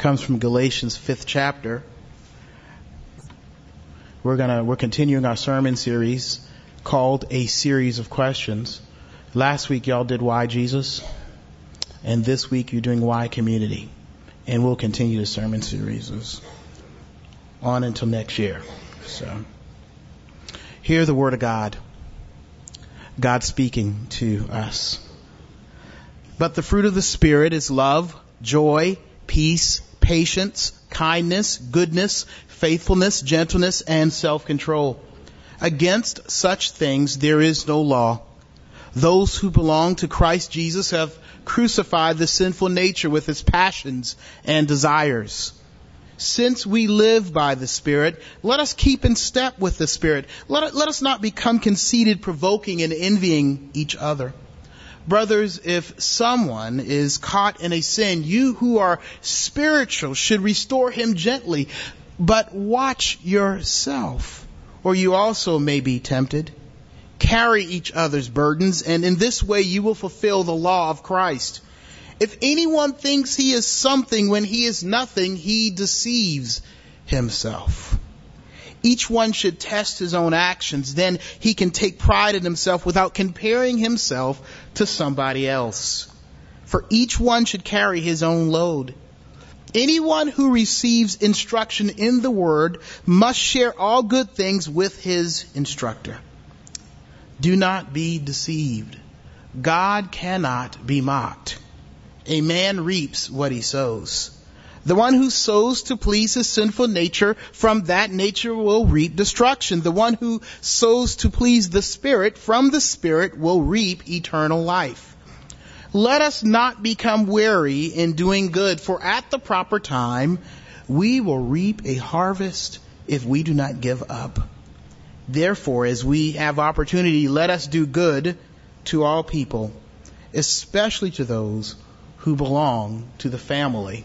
comes from Galatians 5th chapter. We're gonna, we're continuing our sermon series called A Series of Questions. Last week y'all did Why Jesus? And this week you're doing Why Community. And we'll continue the sermon series on until next year. So, hear the Word of God. God speaking to us. But the fruit of the Spirit is love, joy, peace, patience, kindness, goodness, faithfulness, gentleness, and self-control. Against such things there is no law. Those who belong to Christ Jesus have crucified the sinful nature with its passions and desires. Since we live by the Spirit, let us keep in step with the Spirit. Let, let us not become conceited, provoking, and envying each other. Brothers, if someone is caught in a sin, you who are spiritual should restore him gently, but watch yourself, or you also may be tempted. Carry each other's burdens, and in this way you will fulfill the law of Christ. If anyone thinks he is something when he is nothing, he deceives himself. Each one should test his own actions. Then he can take pride in himself without comparing himself to somebody else. For each one should carry his own load. Anyone who receives instruction in the word must share all good things with his instructor. Do not be deceived. God cannot be mocked. A man reaps what he sows. The one who sows to please his sinful nature, from that nature will reap destruction. The one who sows to please the Spirit, from the Spirit will reap eternal life. Let us not become weary in doing good, for at the proper time we will reap a harvest if we do not give up. Therefore, as we have opportunity, let us do good to all people, especially to those who belong to the family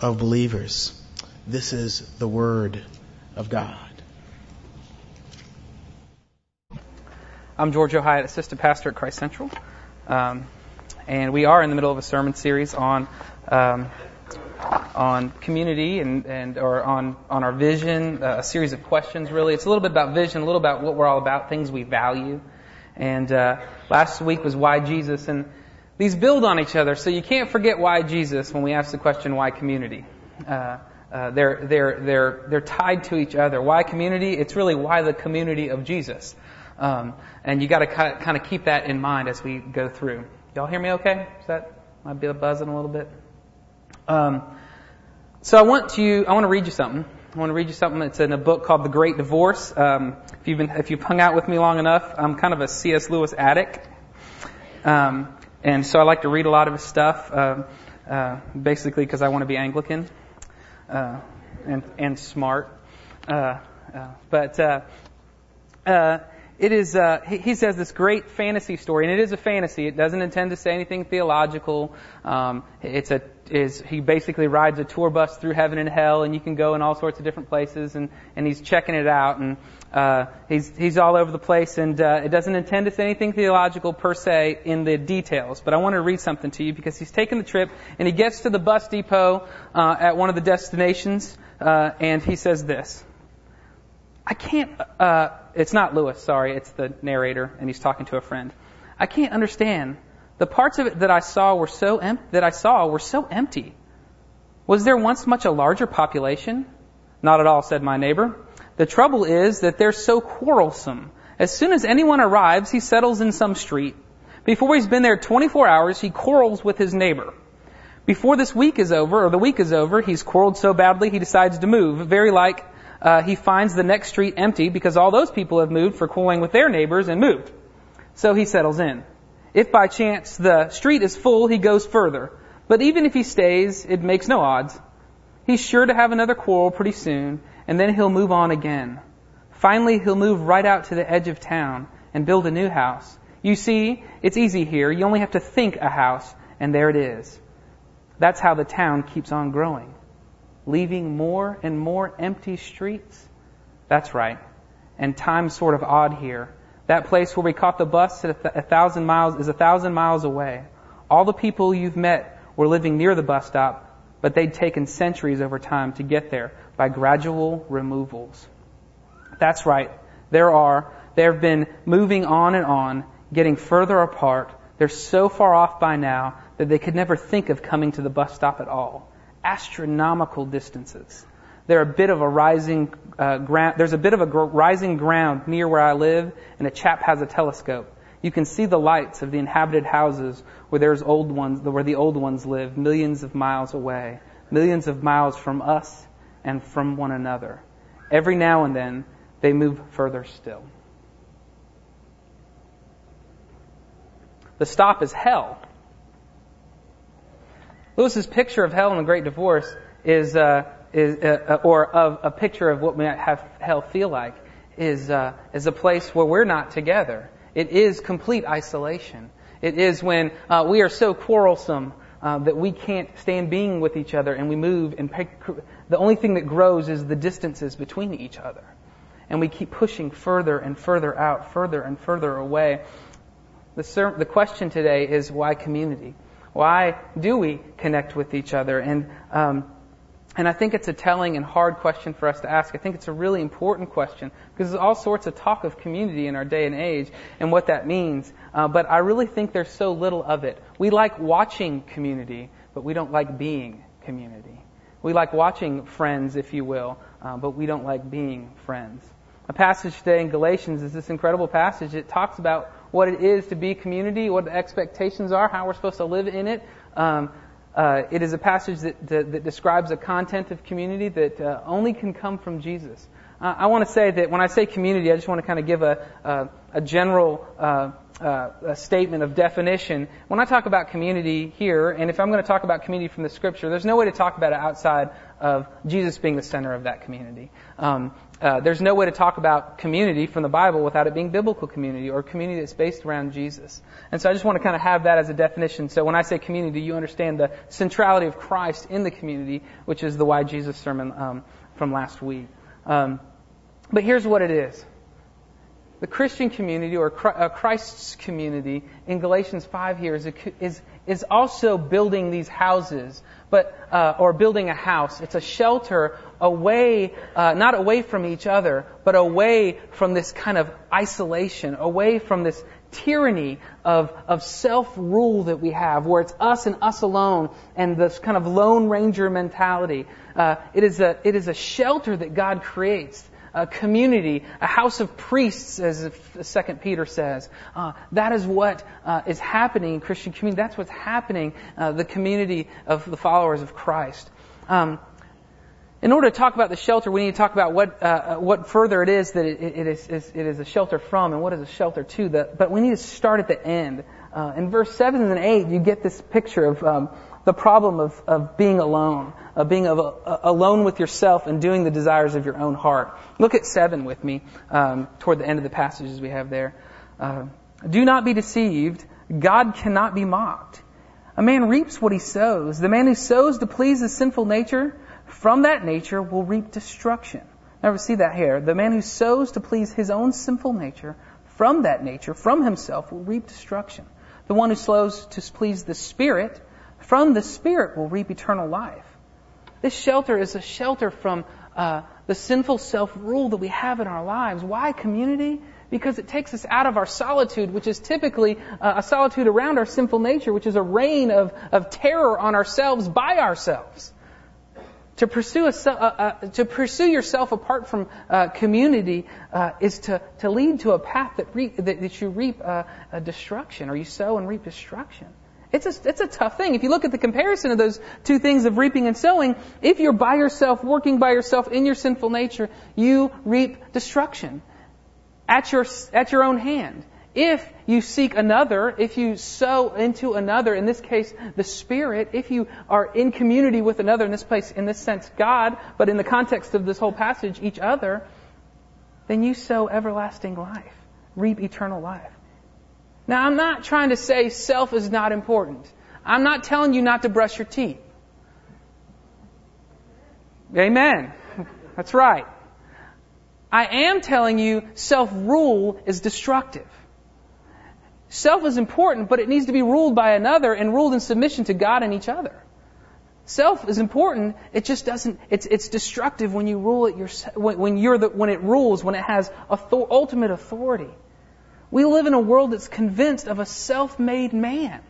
of believers. This is the Word of God. I'm George O'Hyatt, Assistant Pastor at Christ Central. Um, and we are in the middle of a sermon series on um, on community and, and or on on our vision, uh, a series of questions. Really, it's a little bit about vision, a little about what we're all about, things we value. And uh, last week was why Jesus, and these build on each other, so you can't forget why Jesus when we ask the question why community. Uh, uh, they're they're they're they're tied to each other. Why community? It's really why the community of Jesus, um, and you got to kind of keep that in mind as we go through. Y'all hear me? Okay? Is that might be buzzing a little bit? Um, so I want to I want to read you something. I want to read you something that's in a book called The Great Divorce. Um, if you've been if you've hung out with me long enough, I'm kind of a C.S. Lewis addict. Um, and so I like to read a lot of his stuff, uh, uh, basically because I want to be Anglican uh, and and smart. Uh, uh, but uh uh, it is. He, he, says this great fantasy story, and it is a fantasy. It doesn't intend to say anything theological. Um, it's a is he basically rides a tour bus through heaven and hell, and you can go in all sorts of different places, and and he's checking it out, and uh, he's he's all over the place, and uh, it doesn't intend to say anything theological per se in the details. But I want to read something to you because he's taking the trip, and he gets to the bus depot uh, at one of the destinations, uh, and he says this. I can't. It's not Lewis. Sorry, it's the narrator, and he's talking to a friend. I can't understand the parts of it that I saw were so em- that I saw were so empty. Was there once much a larger population? Not at all, said my neighbor. The trouble is that they're so quarrelsome. As soon as anyone arrives, he settles in some street. Before he's been there 24 hours, he quarrels with his neighbor. Before this week is over, or the week is over, he's quarreled so badly he decides to move. Very like uh, he finds the next street empty because all those people have moved for quarreling with their neighbors and moved. So he settles in. If by chance the street is full, he goes further. But even if he stays, it makes no odds. He's sure to have another quarrel pretty soon, and then he'll move on again. Finally, he'll move right out to the edge of town and build a new house. You see, it's easy here. You only have to think a house, and there it is. That's how the town keeps on growing, leaving more and more empty streets. That's right. And time's sort of odd here. That place where we caught the bus at a, thousand miles is a thousand miles away. All the people you've met were living near the bus stop, but they'd taken centuries over time to get there by gradual removals. That's right. There are, they've been moving on and on, getting further apart. They're so far off by now that they could never think of coming to the bus stop at all. Astronomical distances. They're a bit of a rising uh. There's a bit of a gr- rising ground near where I live, and a chap has a telescope. You can see the lights of the inhabited houses where there's old ones, where the old ones live, millions of miles away, millions of miles from us and from one another. Every now and then, they move further still. The stop is hell. Lewis's picture of hell in the Great Divorce is, uh, is uh, or of a picture of what we might have hell feel like, is uh, is a place where we're not together. It is complete isolation. It is when uh, we are so quarrelsome uh, that we can't stand being with each other, and we move, and the only thing that grows is the distances between each other, and we keep pushing further and further out, further and further away. The, ser- the question today is why community? Why do we connect with each other? And um, and I think it's a telling and hard question for us to ask. I think it's a really important question because there's all sorts of talk of community in our day and age and what that means. Uh, but I really think there's so little of it. We like watching community, but we don't like being community. We like watching friends, if you will, uh, but we don't like being friends. A passage today in Galatians is this incredible passage. It talks about what it is to be community, what the expectations are, how we're supposed to live in it. Um, uh, it is a passage that, that, that, describes a content of community that uh, only can come from Jesus. Uh, I want to say that when I say community, I just want to kind of give a, a, a general uh, a statement of definition. When I talk about community here, and if I'm going to talk about community from the scripture, there's no way to talk about it outside of Jesus being the center of that community. Um, uh, there's no way to talk about community from the Bible without it being biblical community or community that's based around Jesus. And so I just want to kind of have that as a definition. So when I say community, you understand the centrality of Christ in the community, which is the Why Jesus sermon um, from last week. Um, but here's what it is. The Christian community or uh, Christ's community in Galatians 5 here is, is, is also building these houses, but, uh, or building a house. It's a shelter away, uh, not away from each other, but away from this kind of isolation, away from this tyranny of, of self-rule that we have, where it's us and us alone, and this kind of lone ranger mentality. Uh, it is a it is a shelter that God creates a community, a house of priests, as Second Peter says. Uh, that is what uh, is happening in Christian community. That's what's happening, uh, the community of the followers of Christ. Um, in order to talk about the shelter, we need to talk about what uh, what further it is that it, it, is, is, it is a shelter from, and what is a shelter to. The, but we need to start at the end. Uh, in verse seven and eight, you get this picture of um, the problem of, of being alone, of being of alone with yourself and doing the desires of your own heart. Look at seven with me um, toward the end of the passages we have there. Uh, Do not be deceived. God cannot be mocked. A man reaps what he sows. The man who sows to please his sinful nature, from that nature will reap destruction. We see that here. The man who sows to please his own sinful nature, from that nature, from himself, will reap destruction. The one who sows to please the Spirit, from the Spirit will reap eternal life. This shelter is a shelter from uh, the sinful self rule that we have in our lives. Why community? Because it takes us out of our solitude, which is typically uh, a solitude around our sinful nature, which is a reign of, of terror on ourselves by ourselves. To pursue, a, uh, uh, to pursue yourself apart from uh, community uh, is to, to lead to a path that, re- that, that you reap destruction, or you sow and reap destruction. It's a, it's a tough thing. If you look at the comparison of those two things of reaping and sowing, if you're by yourself, working by yourself in your sinful nature, you reap destruction at your, at your own hand. If you seek another, if you sow into another, in this case, the Spirit, if you are in community with another, in this place, in this sense, God, but in the context of this whole passage, each other, then you sow everlasting life, reap eternal life. Now, I'm not trying to say self is not important. I'm not telling you not to brush your teeth. Amen. That's right. I am telling you self rule is destructive. Self is important, but it needs to be ruled by another and ruled in submission to God and each other. Self is important. It just doesn't. It's it's destructive when you rule it yourself. When, when you're the when it rules. When it has author, ultimate authority. We live in a world that's convinced of a self-made man.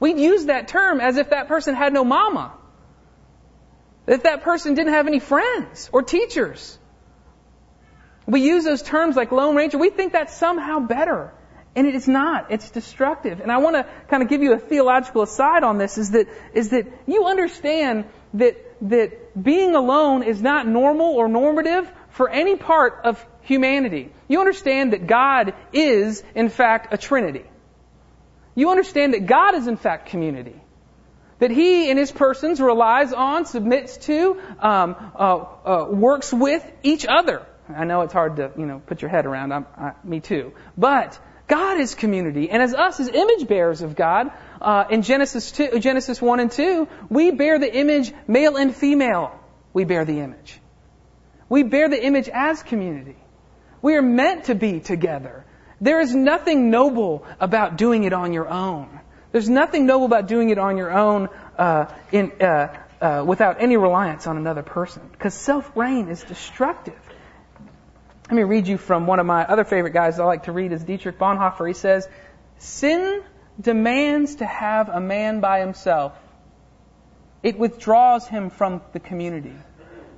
We use that term as if that person had no mama. That that person didn't have any friends or teachers. We use those terms like Lone Ranger. We think that's somehow better. And it is not. It's destructive. And I want to kind of give you a theological aside on this is that, is that you understand that, that being alone is not normal or normative for any part of humanity. You understand that God is, in fact, a Trinity. You understand that God is, in fact, community. That He, in His persons, relies on, submits to, um, uh, uh, works with each other. I know it's hard to, you know, put your head around. I, me too. But God is community, and as us, as image bearers of God, uh, in Genesis two, Genesis one and two, we bear the image, male and female. We bear the image. We bear the image as community. We are meant to be together. There is nothing noble about doing it on your own. There's nothing noble about doing it on your own uh, in, uh, uh, without any reliance on another person, because self reign is destructive. Let me read you from one of my other favorite guys I like to read is Dietrich Bonhoeffer. He says, Sin demands to have a man by himself. It withdraws him from the community.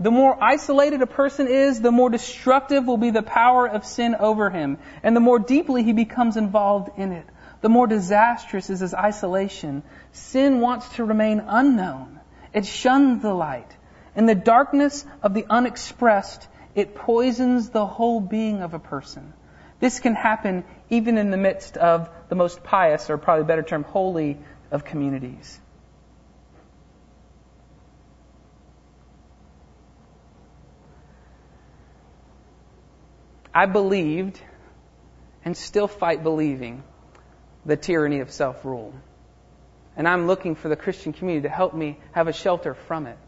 The more isolated a person is, the more destructive will be the power of sin over him, and the more deeply he becomes involved in it. The more disastrous is his isolation. Sin wants to remain unknown. It shuns the light. In the darkness of the unexpressed, it poisons the whole being of a person. This can happen even in the midst of the most pious, or probably better term, holy of communities. I believed and still fight believing the tyranny of self rule. And I'm looking for the Christian community to help me have a shelter from it.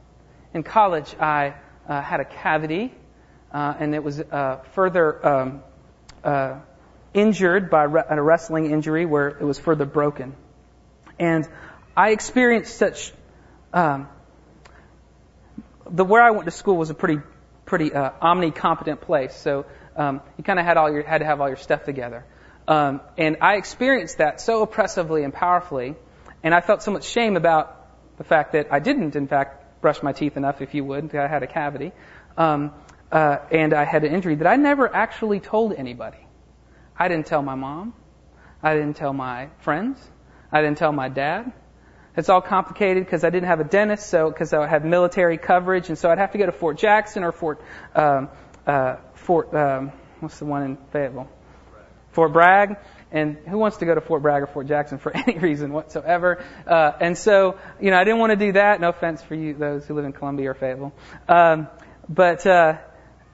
In college, I uh, had a cavity uh, and it was uh, further um, uh, injured by re- a wrestling injury where it was further broken. And I experienced such. Um, the where I went to school was a pretty pretty uh, omni-competent place, so um, you kind of had all your had to have all your stuff together. Um, and I experienced that so oppressively and powerfully, and I felt so much shame about the fact that I didn't, in fact, brush my teeth enough, if you would. I had a cavity. Um, uh, and I had an injury that I never actually told anybody. I didn't tell my mom. I didn't tell my friends. I didn't tell my dad. It's all complicated because I didn't have a dentist, so because I had military coverage, and so I'd have to go to Fort Jackson or Fort um, uh, Fort um, what's the one in Fayetteville? Fort Bragg. And who wants to go to Fort Bragg or Fort Jackson for any reason whatsoever? Uh, and so, you know, I didn't want to do that. No offense for you, those who live in Columbia or Fayetteville. Um, but uh,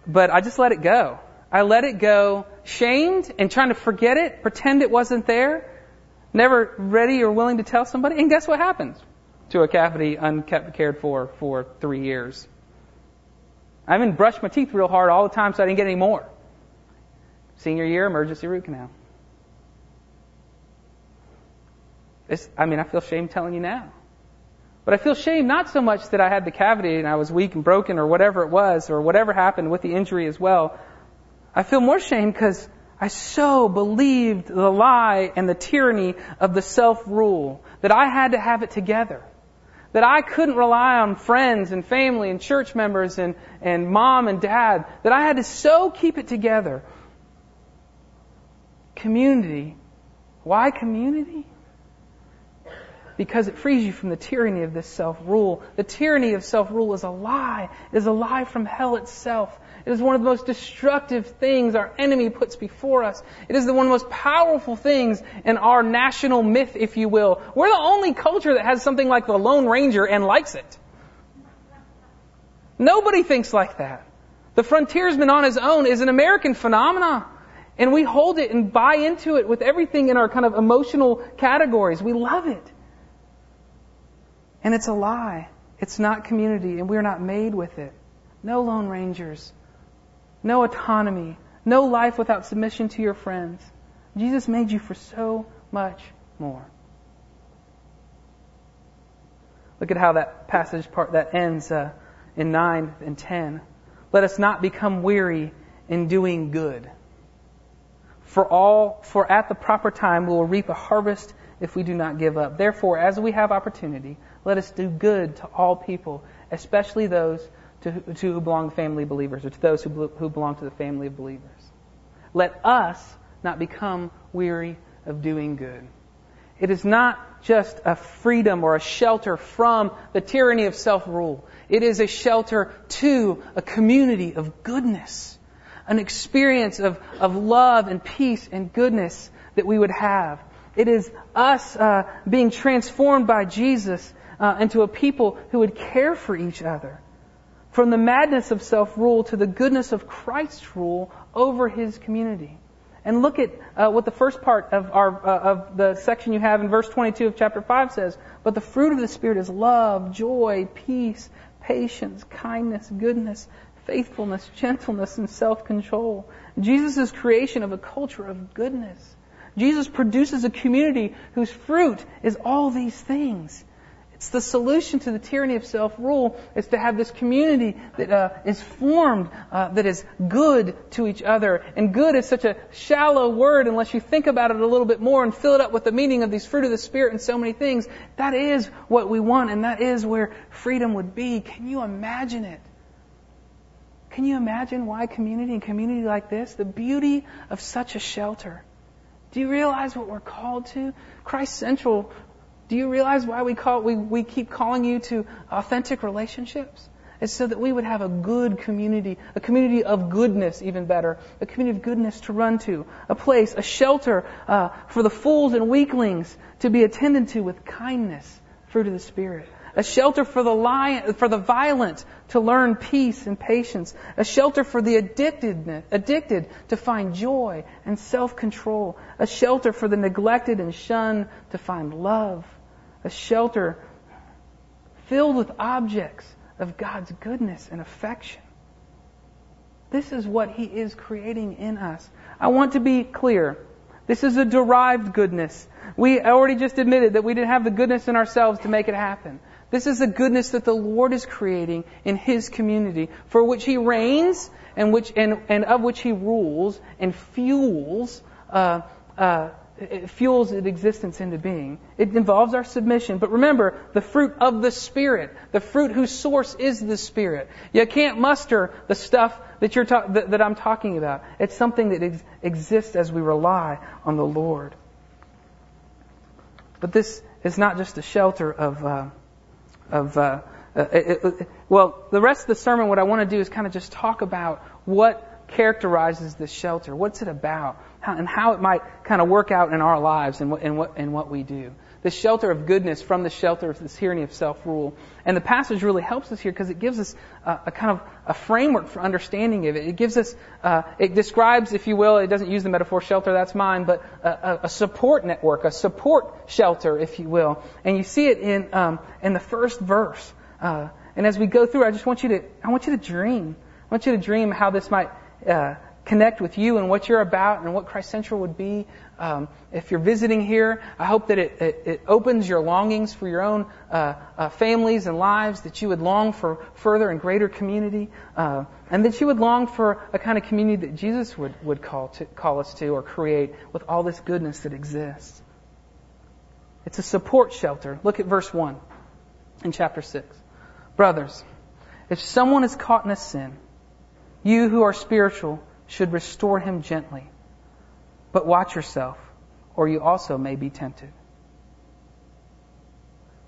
but I just let it go. I let it go, shamed and trying to forget it, pretend it wasn't there, never ready or willing to tell somebody. And guess what happens to a cavity unkept cared for for three years? I even brushed my teeth real hard all the time so I didn't get any more. Senior year, emergency root canal. It's, I mean, I feel shame telling you now. But I feel shame not so much that I had the cavity and I was weak and broken or whatever it was or whatever happened with the injury as well. I feel more shame because I so believed the lie and the tyranny of the self-rule that I had to have it together. That I couldn't rely on friends and family and church members and, and mom and dad. That I had to so keep it together. Community. Why community? because it frees you from the tyranny of this self-rule. The tyranny of self-rule is a lie. It is a lie from hell itself. It is one of the most destructive things our enemy puts before us. It is the one of the most powerful things in our national myth, if you will. We're the only culture that has something like the Lone Ranger and likes it. Nobody thinks like that. The frontiersman on his own is an American phenomenon. And we hold it and buy into it with everything in our kind of emotional categories. We love it. And it's a lie. It's not community, and we're not made with it. No Lone Rangers. No autonomy. No life without submission to your friends. Jesus made you for so much more. Look at how that passage part that ends uh, in 9 and 10. Let us not become weary in doing good. For all, for at the proper time we will reap a harvest if we do not give up. Therefore, as we have opportunity, let us do good to all people, especially those to, to who belong to family believers, or to those who, who belong to the family of believers. Let us not become weary of doing good. It is not just a freedom or a shelter from the tyranny of self-rule. It is a shelter to a community of goodness, an experience of, of love and peace and goodness that we would have. It is us uh, being transformed by Jesus uh, into a people who would care for each other. From the madness of self-rule to the goodness of Christ's rule over his community. And look at uh, what the first part of our uh, of the section you have in verse 22 of chapter 5 says. But the fruit of the Spirit is love, joy, peace, patience, kindness, goodness, faithfulness, gentleness, and self-control. Jesus creation of a culture of goodness. Jesus produces a community whose fruit is all these things. It's the solution to the tyranny of self-rule is to have this community that uh, is formed uh, that is good to each other. And good is such a shallow word unless you think about it a little bit more and fill it up with the meaning of these fruit of the Spirit and so many things. That is what we want and that is where freedom would be. Can you imagine it? Can you imagine why community and community like this? The beauty of such a shelter. Do you realize what we're called to? Christ Central do you realize why we call we, we keep calling you to authentic relationships? It's so that we would have a good community, a community of goodness, even better, a community of goodness to run to, a place, a shelter uh, for the fools and weaklings to be attended to with kindness, fruit of the Spirit. A shelter for the lion, for the violent to learn peace and patience, a shelter for the addicted, addicted to find joy and self-control, a shelter for the neglected and shunned to find love, a shelter filled with objects of God's goodness and affection. This is what He is creating in us. I want to be clear. This is a derived goodness. We already just admitted that we didn't have the goodness in ourselves to make it happen. This is the goodness that the Lord is creating in His community, for which He reigns and which and, and of which He rules and fuels uh, uh, it fuels its existence into being. It involves our submission. But remember, the fruit of the Spirit, the fruit whose source is the Spirit. You can't muster the stuff that you're ta- that, that, I'm talking about. It's something that ex- exists as we rely on the Lord. But this is not just a shelter of uh, of uh, uh, it, it, well, the rest of the sermon, what I want to do is kind of just talk about what characterizes this shelter. What's it about? How, and how it might kind of work out in our lives and what, and what, and what we do. The shelter of goodness from the shelter of this tyranny of self-rule. And the passage really helps us here because it gives us a, a, kind of a framework for understanding of it. It gives us, uh, it describes, if you will, it doesn't use the metaphor shelter, that's mine, but a, a support network, a support shelter, if you will. And you see it in, um, in the first verse. Uh, and as we go through, I just want you to, I want you to dream. I want you to dream how this might uh, connect with you and what you're about and what Christ Central would be. Um, if you're visiting here, I hope that it, it, it opens your longings for your own uh, uh, families and lives, that you would long for further and greater community, uh, and that you would long for a kind of community that Jesus would, would call, to, call us to or create with all this goodness that exists. It's a support shelter. Look at verse 1 in chapter 6. Brothers, if someone is caught in a sin, you who are spiritual should restore him gently. But watch yourself, or you also may be tempted.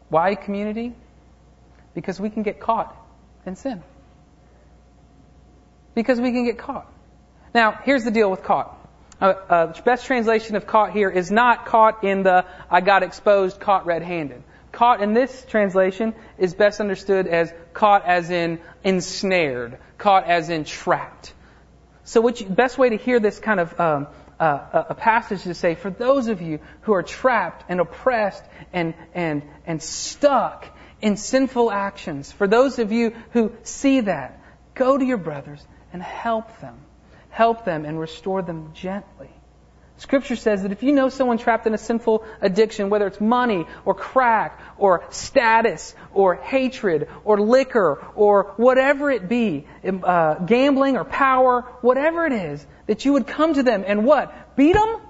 Why community? Because we can get caught in sin. Because we can get caught. Now, here's the deal with caught. Uh, uh, the best translation of caught here is not caught in the I got exposed, caught red-handed. Caught in this translation is best understood as caught as in ensnared, caught as in trapped. So what best way to hear this kind of um, uh, a passage is to say, for those of you who are trapped and oppressed and and and stuck in sinful actions, for those of you who see that, go to your brothers and help them, help them and restore them gently, Scripture says that if you know someone trapped in a sinful addiction, whether it's money or crack or status or hatred or liquor or whatever it be, uh, gambling or power, whatever it is, that you would come to them and what? Beat them?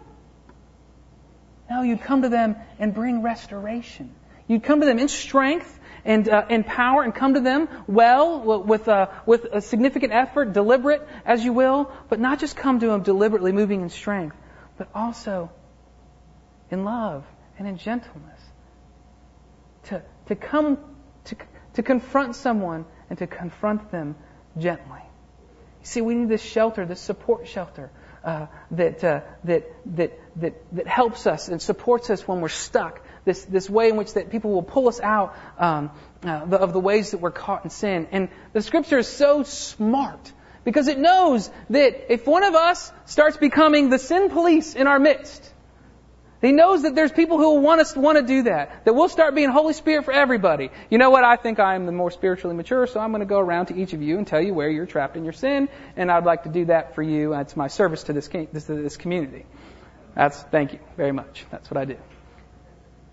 No, you'd come to them and bring restoration. You'd come to them in strength and uh, in power and come to them well with uh, with a significant effort, deliberate as you will, but not just come to them deliberately, moving in strength, but also in love and in gentleness. To, to come, to, to confront someone and to confront them gently. You see, we need this shelter, this support shelter. Uh, that, uh, that, that, that, that helps us and supports us when we're stuck. This, this way in which that people will pull us out um, uh, the, of the ways that we're caught in sin. And the scripture is so smart because it knows that if one of us starts becoming the sin police in our midst, he knows that there's people who will want us to want to do that. That we'll start being Holy Spirit for everybody. You know what? I think I am the more spiritually mature, so I'm going to go around to each of you and tell you where you're trapped in your sin, and I'd like to do that for you. It's my service to this this, this community. That's thank you very much. That's what I do.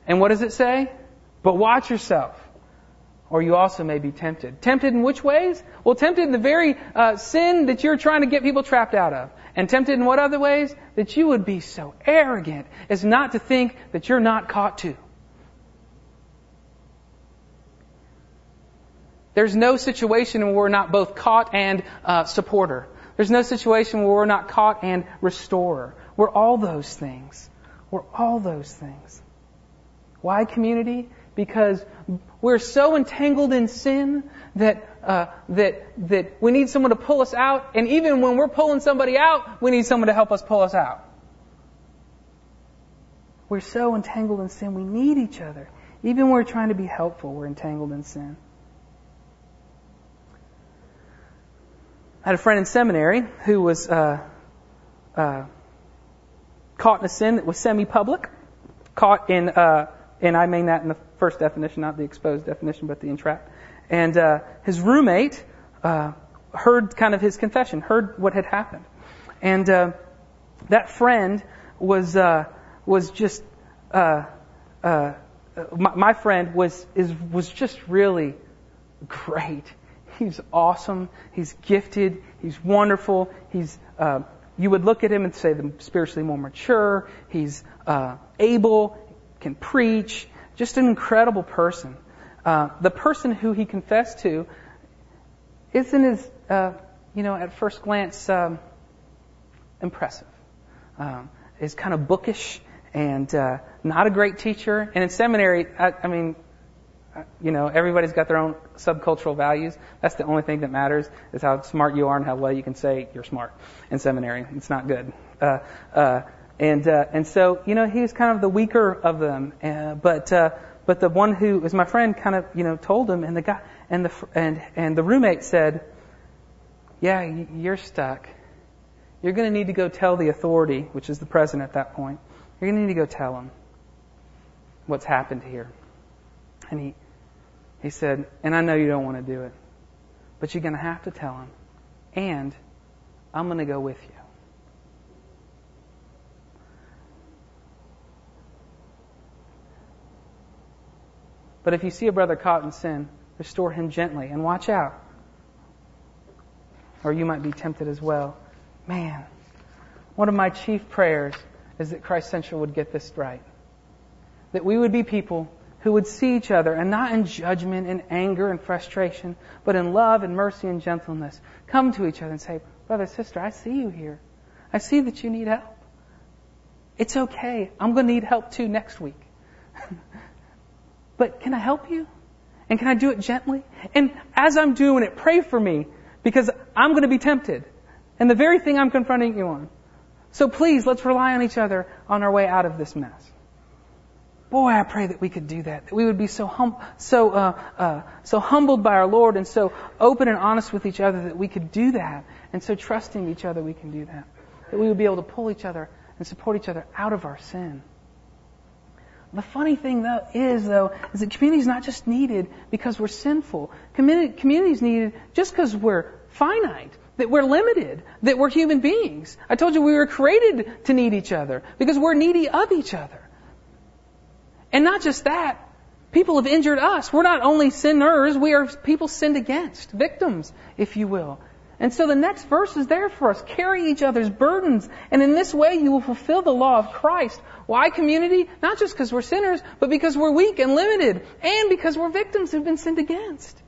And what does it say? But watch yourself or you also may be tempted. Tempted in which ways? Well, tempted in the very uh, sin that you're trying to get people trapped out of. And tempted in what other ways? That you would be so arrogant as not to think that you're not caught too. There's no situation where we're not both caught and uh, supporter. There's no situation where we're not caught and restorer. We're all those things. We're all those things. Why community? Because we're so entangled in sin that uh, that that we need someone to pull us out, and even when we're pulling somebody out, we need someone to help us pull us out. We're so entangled in sin, we need each other. Even when we're trying to be helpful, we're entangled in sin. I had a friend in seminary who was uh, uh, caught in a sin that was semi-public, caught in, uh, and I mean that in the first definition, not the exposed definition, but the entrapped. And uh, his roommate uh, heard kind of his confession, heard what had happened, and uh, that friend was uh, was just uh, uh, my, my friend was is was just really great. He's awesome. He's gifted. He's wonderful. He's you would look at him and say spiritually more mature. He's able, can preach, just an incredible person. Uh, the person who he confessed to isn't as, uh, you know, at first glance, um, impressive. Um, is kind of bookish and uh, not a great teacher. And in seminary, I, I mean, uh, you know, everybody's got their own subcultural values. That's the only thing that matters is how smart you are and how well you can say you're smart in seminary. It's not good. Uh, uh, and uh, and so you know he was kind of the weaker of them, uh, but uh, but the one who was my friend kind of you know told him, and the guy and the and and the roommate said, "Yeah, you're stuck. You're going to need to go tell the authority, which is the president at that point. You're going to need to go tell him what's happened here." And he he said, "And I know you don't want to do it, but you're going to have to tell him, and I'm going to go with you." But if you see a brother caught in sin, restore him gently and watch out. Or you might be tempted as well. Man, one of my chief prayers is that Christ Central would get this right. That we would be people who would see each other and not in judgment and anger and frustration, but in love and mercy and gentleness. Come to each other and say, Brother, sister, I see you here. I see that you need help. It's okay. I'm going to need help too next week. But can I help you? And can I do it gently? And as I'm doing it, pray for me because I'm going to be tempted. And the very thing I'm confronting you on. So please, let's rely on each other on our way out of this mess. Boy, I pray that we could do that. That we would be so hum- so uh, uh, so humbled by our Lord and so open and honest with each other that we could do that, and so trusting each other we can do that. That we would be able to pull each other and support each other out of our sin. The funny thing though is though is that community is not just needed because we're sinful. Community, is needed just because we're finite, that we're limited, that we're human beings. I told you we were created to need each other because we're needy of each other. And not just that, people have injured us. We're not only sinners, we are people sinned against, victims, if you will. And so the next verse is there for us. Carry each other's burdens. And in this way you will fulfill the law of Christ. Why community? Not just because we're sinners, but because we're weak and limited. And because we're victims who've been sinned against.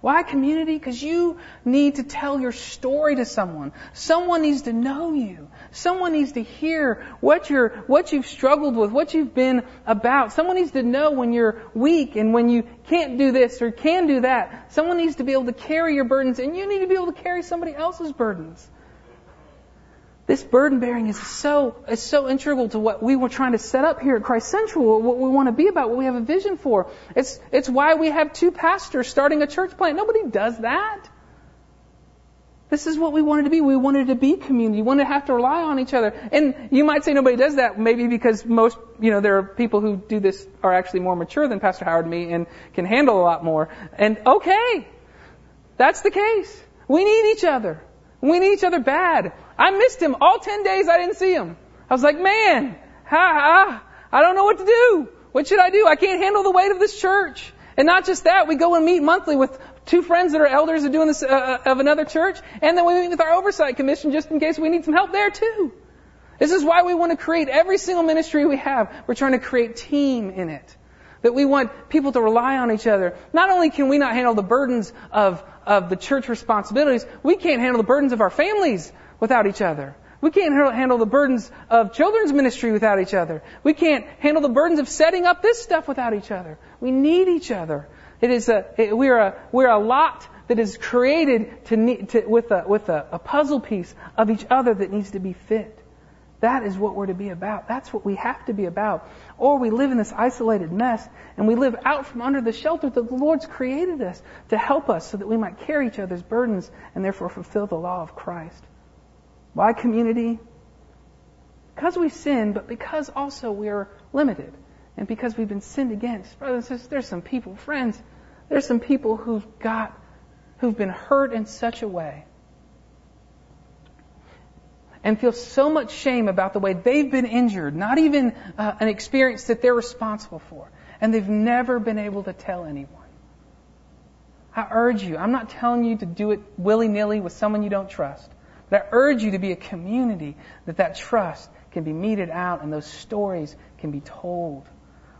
Why community? Because you need to tell your story to someone. Someone needs to know you. Someone needs to hear what you're, what you've struggled with, what you've been about. Someone needs to know when you're weak and when you can't do this or can do that. Someone needs to be able to carry your burdens and you need to be able to carry somebody else's burdens. This burden bearing is so, is so integral to what we were trying to set up here at Christ Central, what we want to be about, what we have a vision for. It's, it's why we have two pastors starting a church plant. Nobody does that. This is what we wanted to be. We wanted to be community. We wanted to have to rely on each other. And you might say nobody does that, maybe because most, you know, there are people who do this are actually more mature than Pastor Howard and me and can handle a lot more. And okay, that's the case. We need each other. We need each other bad. I missed him all 10 days. I didn't see him. I was like, man, ha, I don't know what to do. What should I do? I can't handle the weight of this church. And not just that, we go and meet monthly with two friends that are elders of doing this, uh, uh, of another church, and then we meet with our oversight commission just in case we need some help there too. This is why we want to create every single ministry we have. We're trying to create team in it. That we want people to rely on each other. Not only can we not handle the burdens of, of the church responsibilities, we can't handle the burdens of our families without each other. We can't handle the burdens of children's ministry without each other. We can't handle the burdens of setting up this stuff without each other. We need each other. It is a, it, we're a, we're a lot that is created to, need, to, with, a, with a, a puzzle piece of each other that needs to be fit. That is what we're to be about. That's what we have to be about. Or we live in this isolated mess and we live out from under the shelter that the Lord's created us to help us so that we might carry each other's burdens and therefore fulfill the law of Christ. Why community? Because we sin, but because also we're limited. And because we've been sinned against. Brothers and sisters, there's some people, friends, there's some people who've got, who've been hurt in such a way and feel so much shame about the way they've been injured, not even uh, an experience that they're responsible for, and they've never been able to tell anyone. I urge you, I'm not telling you to do it willy nilly with someone you don't trust, but I urge you to be a community that that trust can be meted out and those stories can be told.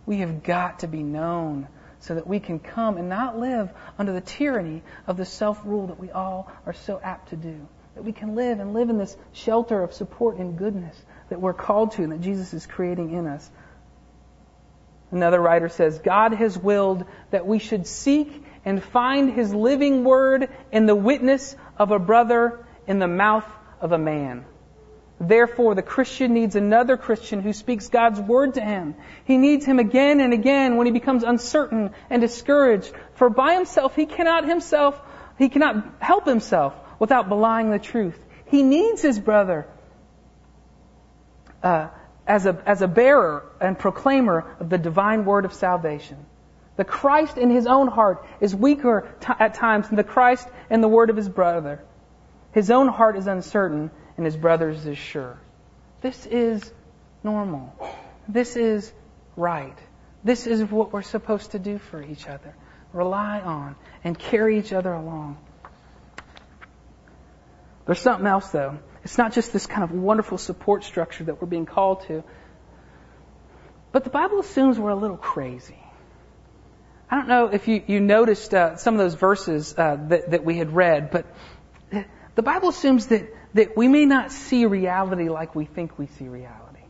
We have got to be known so that we can come and not live under the tyranny of the self rule that we all are so apt to do that we can live and live in this shelter of support and goodness that we're called to and that Jesus is creating in us. Another writer says, God has willed that we should seek and find His living word in the witness of a brother in the mouth of a man. Therefore, the Christian needs another Christian who speaks God's word to him. He needs him again and again when he becomes uncertain and discouraged. For by himself, he cannot himself, he cannot help himself without belying the truth. He needs his brother uh, as, a, as a bearer and proclaimer of the divine word of salvation. The Christ in his own heart is weaker t- at times than the Christ in the word of his brother. His own heart is uncertain and his brother's is sure. This is normal. This is right. This is what we're supposed to do for each other. Rely on and carry each other along. There's something else though. It's not just this kind of wonderful support structure that we're being called to. But the Bible assumes we're a little crazy. I don't know if you, you noticed uh, some of those verses uh, that, that we had read, but the Bible assumes that, that we may not see reality like we think we see reality.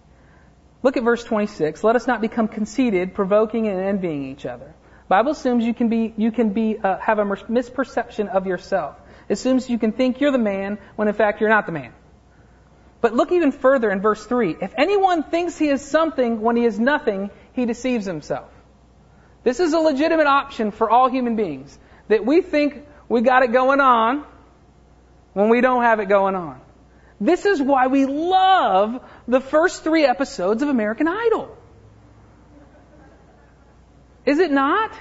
Look at verse 26. Let us not become conceited, provoking and envying each other. Bible assumes you can be, you can be, uh, have a misperception of yourself assumes you can think you're the man when in fact you're not the man. But look even further in verse 3. If anyone thinks he is something when he is nothing, he deceives himself. This is a legitimate option for all human beings. That we think we got it going on when we don't have it going on. This is why we love the first three episodes of American Idol. Is it not?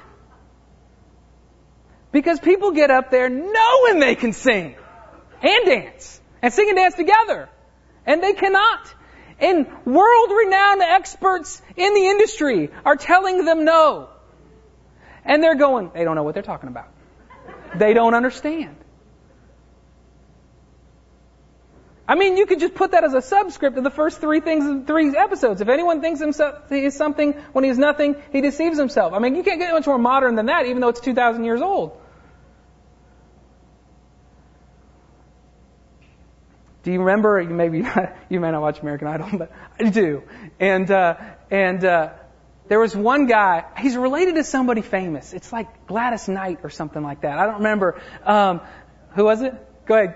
Because people get up there knowing they can sing. and dance and sing and dance together. And they cannot. And world renowned experts in the industry are telling them no. And they're going, they don't know what they're talking about. They don't understand. I mean, you could just put that as a subscript of the first three things, three episodes. If anyone thinks himself he is something when he is nothing, he deceives himself. I mean, you can't get much more modern than that, even though it's 2,000 years old. Do you remember? Maybe you may not watch American Idol, but I do. And uh, and uh, there was one guy. He's related to somebody famous. It's like Gladys Knight or something like that. I don't remember. Um, who was it? Go ahead.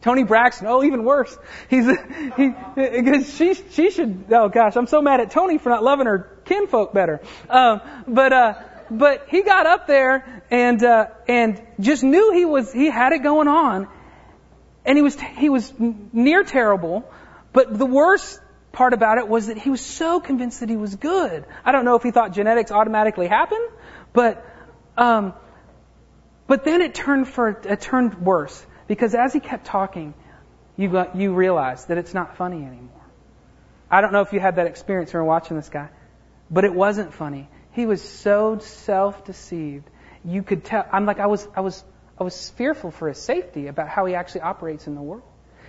Toni Braxton. Oh, even worse. He's he because she she should. Oh gosh, I'm so mad at Toni for not loving her kinfolk better. Um, but uh, but he got up there and uh, and just knew he was he had it going on, and he was he was near terrible. But the worst part about it was that he was so convinced that he was good. I don't know if he thought genetics automatically happened, but um, but then it turned for it turned worse because as he kept talking, you, got, you realized that it's not funny anymore. I don't know if you had that experience when watching this guy, but it wasn't funny. He was so self-deceived. You could tell. I'm like, I was, I was, I was fearful for his safety about how he actually operates in the world.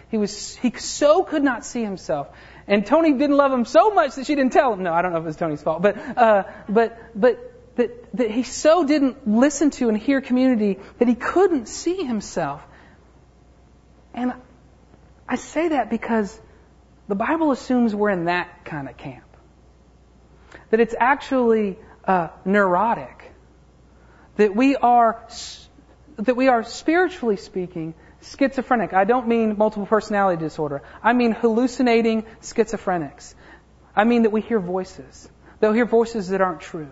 He was, he so could not see himself. And Toni didn't love him so much that she didn't tell him. No, I don't know if it was Toni's fault, but, uh, but, but, that, that he so didn't listen to and hear community that he couldn't see himself. And I say that because the Bible assumes we're in that kind of camp. That it's actually uh, neurotic. That we are that we are spiritually speaking schizophrenic. I don't mean multiple personality disorder. I mean hallucinating schizophrenics. I mean that we hear voices. They'll hear voices that aren't true.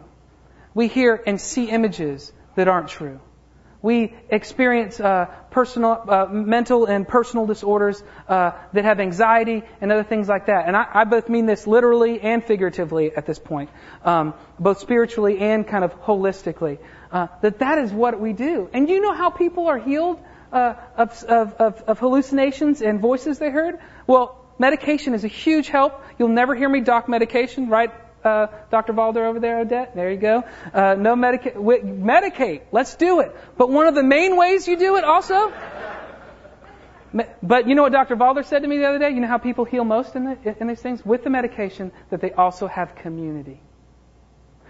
We hear and see images that aren't true. We experience uh, personal, uh, mental and personal disorders uh, that have anxiety and other things like that. And I, I, both mean this literally and figuratively at this point, um, both spiritually and kind of holistically. Uh, that that is what we do. And you know how people are healed uh, of, of, of, of hallucinations and voices they heard? Well, medication is a huge help. You'll never hear me dock medication, right? Uh, Dr. Valder over there, Odette. There you go. Uh, no medicate. Medicate. Let's do it. But one of the main ways you do it also. But you know what Dr. Valder said to me the other day? You know how people heal most in, the, in these things? With the medication, that they also have community.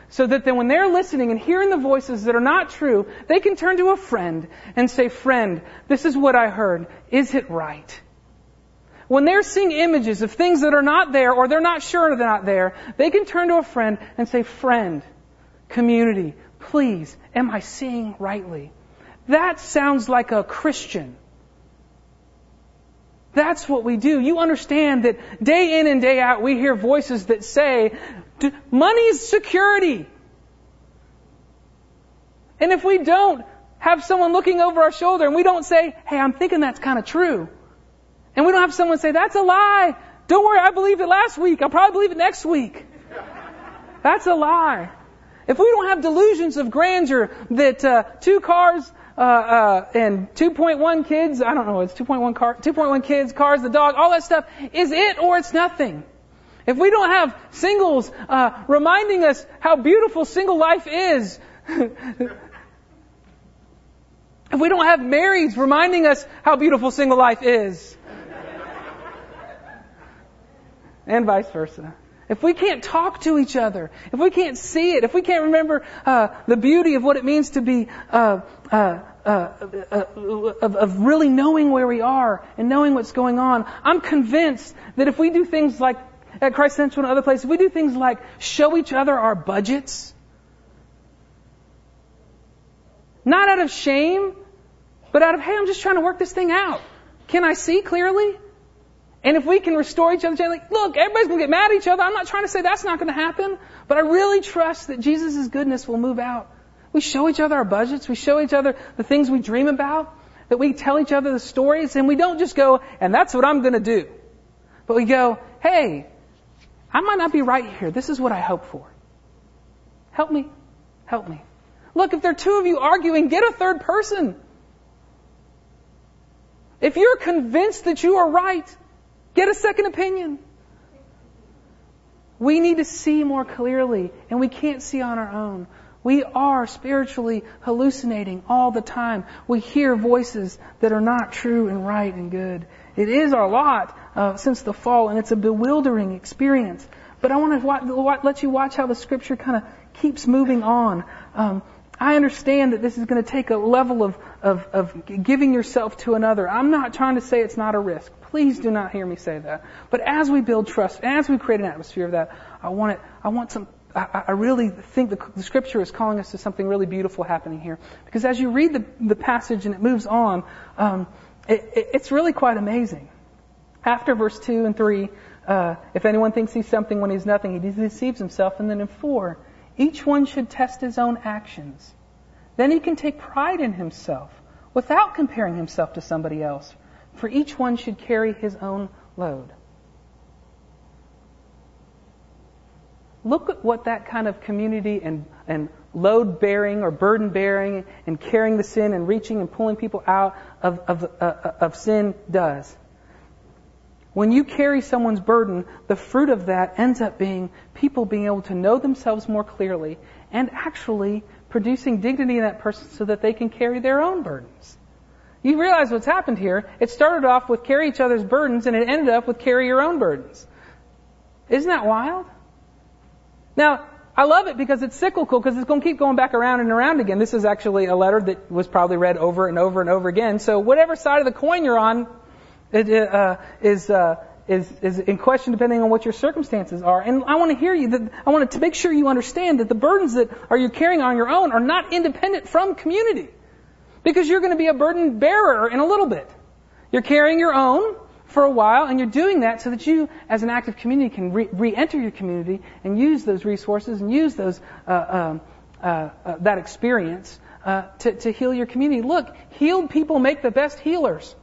So that then when they're listening and hearing the voices that are not true, they can turn to a friend and say, friend, this is what I heard. Is it right? When they're seeing images of things that are not there or they're not sure they're not there, they can turn to a friend and say, friend, community, please, am I seeing rightly? That sounds like a Christian. That's what we do. You understand that day in and day out we hear voices that say, money is security. And if we don't have someone looking over our shoulder and we don't say, hey, I'm thinking that's kind of true, and we don't have someone say, that's a lie. Don't worry, I believed it last week. I'll probably believe it next week. That's a lie. If we don't have delusions of grandeur that uh, two cars uh, uh, and 2.1 kids, I don't know, it's 2.1 car, 2.1 kids, cars, the dog, all that stuff is it or it's nothing. If we don't have singles uh, reminding us how beautiful single life is, if we don't have marrieds reminding us how beautiful single life is, and vice versa. If we can't talk to each other, if we can't see it, if we can't remember uh, the beauty of what it means to be uh, uh, uh, uh of, of really knowing where we are and knowing what's going on, I'm convinced that if we do things like at Christ Central and other places, if we do things like show each other our budgets, not out of shame, but out of hey, I'm just trying to work this thing out. Can I see clearly? And if we can restore each other, like, look, everybody's to get mad at each other. I'm not trying to say that's not to happen, but I really trust that Jesus' goodness will move out. We show each other our budgets. We show each other the things we dream about. That we tell each other the stories, and we don't just go, and that's what I'm to do. But we go, hey, I might not be right here. This is what I hope for. Help me. Help me. Look, if there are two of you arguing, get a third person. If you're convinced that you are right, get a second opinion. We need to see more clearly, and we can't see on our own. We are spiritually hallucinating all the time. We hear voices that are not true and right and good. It is our lot uh, since the fall, and it's a bewildering experience. But I want to let you watch how the scripture kind of keeps moving on. Um, I understand that this is going to take a level of, of, of giving yourself to another. I'm not trying to say it's not a risk. Please do not hear me say that. But as we build trust, as we create an atmosphere of that, I want it, I want some, I, I really think the, the, scripture is calling us to something really beautiful happening here. Because as you read the, the passage and it moves on, um, it, it, it's really quite amazing. After verse 2 and 3, uh, if anyone thinks he's something when he's nothing, he deceives himself. And then in 4, each one should test his own actions. Then he can take pride in himself without comparing himself to somebody else, for each one should carry his own load. Look at what that kind of community and, and load bearing or burden bearing and carrying the sin and reaching and pulling people out of, of, uh, of sin does. When you carry someone's burden, the fruit of that ends up being people being able to know themselves more clearly and actually producing dignity in that person so that they can carry their own burdens. You realize what's happened here. It started off with carry each other's burdens and it ended up with carry your own burdens. Isn't that wild? Now, I love it because it's cyclical because it's going to keep going back around and around again. This is actually a letter that was probably read over and over and over again. So whatever side of the coin you're on, it, uh, is, uh, is, is in question depending on what your circumstances are. And I want to hear you that, I want to make sure you understand that the burdens that are you carrying on your own are not independent from community. Because you're going to be a burden bearer in a little bit. You're carrying your own for a while, and you're doing that so that you, as an active community, can re- enter your community and use those resources and use those uh, um, uh, uh, that experience uh, to, to heal your community. Look, healed people make the best healers.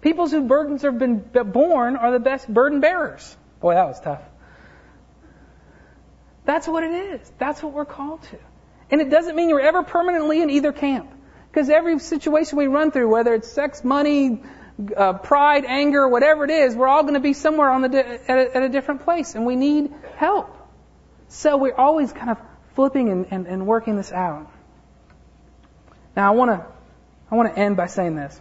People whose burdens have been born are the best burden bearers. Boy, that was tough. That's what it is. That's what we're called to. And it doesn't mean you're ever permanently in either camp. Because every situation we run through, whether it's sex, money, uh, pride, anger, whatever it is, we're all going to be somewhere on the di- at, a, at, a, different place, and we need help. So we're always kind of flipping and, and, and working this out. Now I want to I want to end by saying this.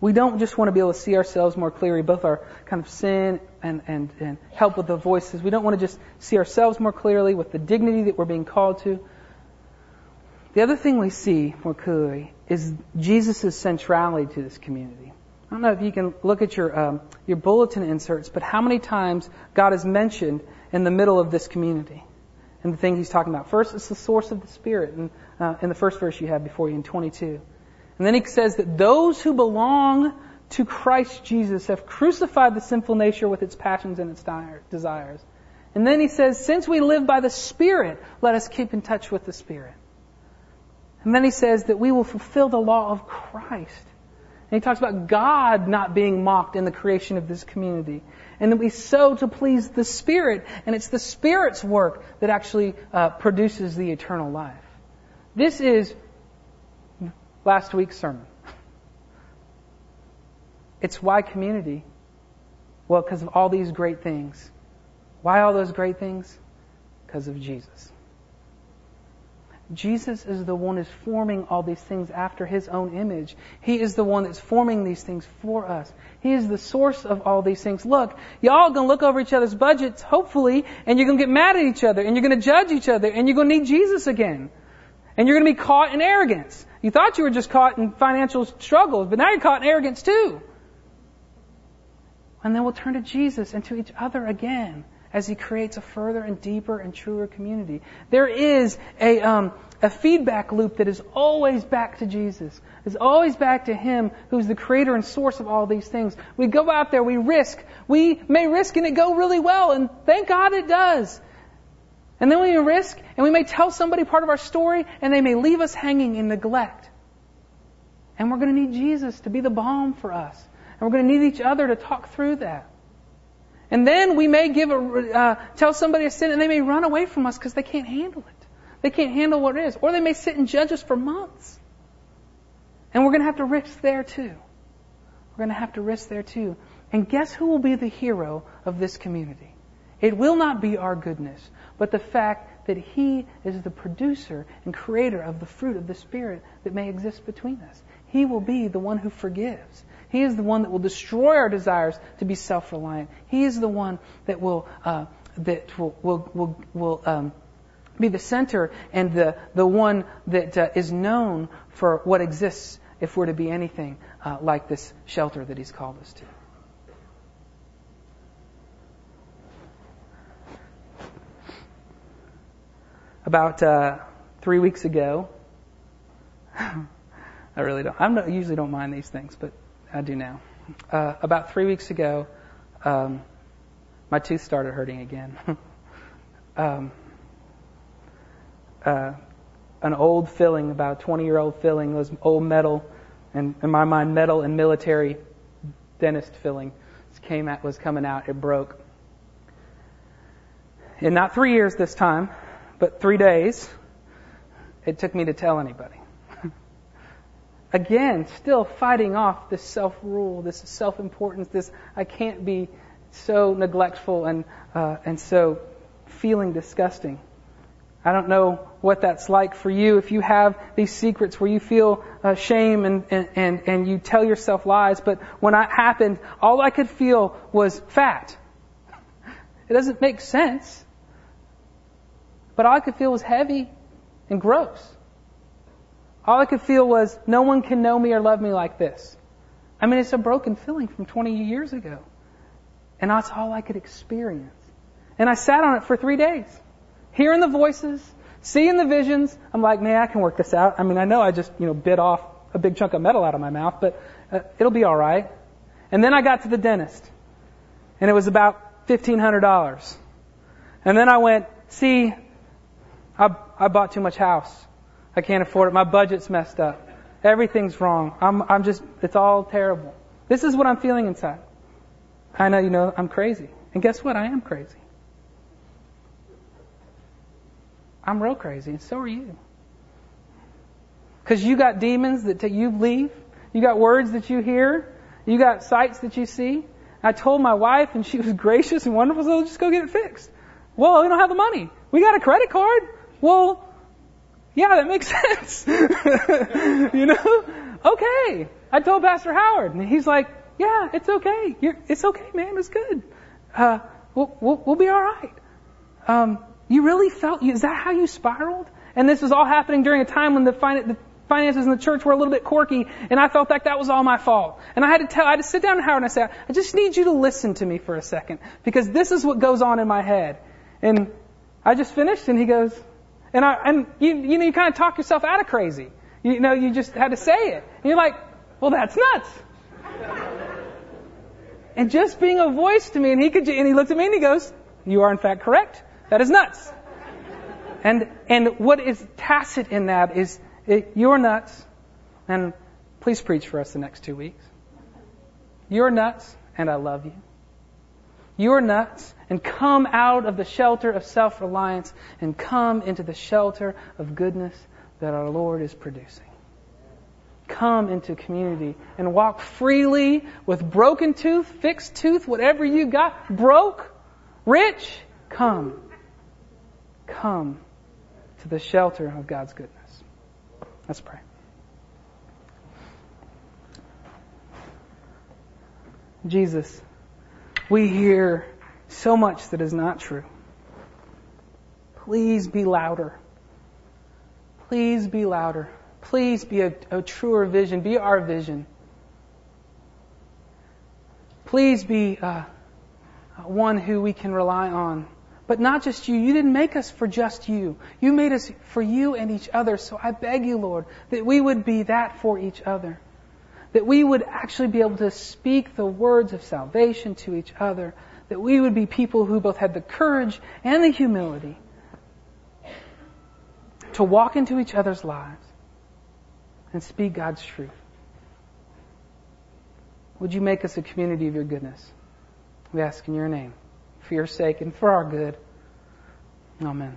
We don't just want to be able to see ourselves more clearly, both our kind of sin and, and, and help with the voices. We don't want to just see ourselves more clearly with the dignity that we're being called to. The other thing we see more clearly is Jesus' centrality to this community. I don't know if you can look at your um, your bulletin inserts, but how many times God is mentioned in the middle of this community and the thing He's talking about. First, it's the source of the Spirit, in, uh, in the first verse you have before you in 22. And then he says that those who belong to Christ Jesus have crucified the sinful nature with its passions and its desires. And then he says, since we live by the Spirit, let us keep in touch with the Spirit. And then he says that we will fulfill the law of Christ. And he talks about God not being mocked in the creation of this community. And that we sow to please the Spirit. And it's the Spirit's work that actually uh, produces the eternal life. This is last week's sermon. It's why community? Well, because of all these great things. Why all those great things? Because of Jesus. Jesus is the one who's forming all these things after his own image. He is the one that's forming these things for us. He is the source of all these things. Look, y'all gonna look over each other's budgets, hopefully, and you're gonna get mad at each other, and you're gonna judge each other, and you're gonna need Jesus again. And you're gonna be caught in arrogance. You thought you were just caught in financial struggles, but now you're caught in arrogance too. And then we'll turn to Jesus and to each other again as He creates a further and deeper and truer community. There is a, um, a feedback loop that is always back to Jesus. Is always back to Him who's the creator and source of all these things. We go out there, we risk. We may risk and it go really well, and thank God it does. And then we risk, and we may tell somebody part of our story, and they may leave us hanging in neglect. And we're going to need Jesus to be the balm for us. And we're going to need each other to talk through that. And then we may give a, uh, tell somebody a sin, and they may run away from us because they can't handle it. They can't handle what it is. Or they may sit and judge us for months. And we're going to have to risk there too. We're going to have to risk there too. And guess who will be the hero of this community? It will not be our goodness, but the fact that He is the producer and creator of the fruit of the Spirit that may exist between us. He will be the one who forgives. He is the one that will destroy our desires to be self-reliant. He is the one that will uh, that will will will, will um, be the center and the the one that uh, is known for what exists if we're to be anything uh, like this shelter that He's called us to. About uh, three weeks ago, I really don't. I usually don't mind these things, but I do now. Uh, about three weeks ago, um, my tooth started hurting again. um, uh, an old filling, about a 20 year old filling, was old metal, and in my mind, metal and military dentist filling came out, was coming out. It broke. In not three years this time, but three days, it took me to tell anybody. Again, still fighting off this self rule, this self importance, this I can't be so neglectful and, uh, and so feeling disgusting. I don't know what that's like for you if you have these secrets where you feel uh, shame and, and, and, and you tell yourself lies, but when that happened, all I could feel was fat. It doesn't make sense. But all I could feel was heavy and gross. All I could feel was, no one can know me or love me like this. I mean, it's a broken feeling from 20 years ago. And that's all I could experience. And I sat on it for three days. Hearing the voices, seeing the visions. I'm like, man, I can work this out. I mean, I know I just, you know, bit off a big chunk of metal out of my mouth, but uh, it'll be alright. And then I got to the dentist. And it was about $1,500. And then I went, see, I, I bought too much house. I can't afford it. My budget's messed up. Everything's wrong. I'm, I'm just, it's all terrible. This is what I'm feeling inside. I know, you know, I'm crazy. And guess what? I am crazy. I'm real crazy, and so are you. Because you got demons that t- you leave. You got words that you hear. You got sights that you see. I told my wife, and she was gracious and wonderful, so just go get it fixed. Well, we don't have the money. We got a credit card. Well, yeah, that makes sense. you know? Okay. I told Pastor Howard, and he's like, yeah, it's okay. You're, it's okay, man. It's good. Uh, we'll, we'll, we'll be all right. Um, you really felt, is that how you spiraled? And this was all happening during a time when the, fin- the finances in the church were a little bit quirky, and I felt like that was all my fault. And I had to tell, I had to sit down to Howard and I said, I just need you to listen to me for a second, because this is what goes on in my head. And I just finished, and he goes, and I, and you, you know, you kind of talk yourself out of crazy. You know, you just had to say it. And you're like, well, that's nuts. and just being a voice to me, and he could, and he looked at me and he goes, you are in fact correct. That is nuts. And, and what is tacit in that is, it, you're nuts, and please preach for us the next two weeks. You're nuts, and I love you. You're nuts, and come out of the shelter of self reliance and come into the shelter of goodness that our Lord is producing. Come into community and walk freely with broken tooth, fixed tooth, whatever you got, broke, rich, come. Come to the shelter of God's goodness. Let's pray. Jesus, we hear so much that is not true. Please be louder. Please be louder. Please be a, a truer vision. Be our vision. Please be uh, one who we can rely on. But not just you. You didn't make us for just you. You made us for you and each other. So I beg you, Lord, that we would be that for each other. That we would actually be able to speak the words of salvation to each other that we would be people who both had the courage and the humility to walk into each other's lives and speak God's truth. Would you make us a community of your goodness? We ask in your name, for your sake and for our good. Amen.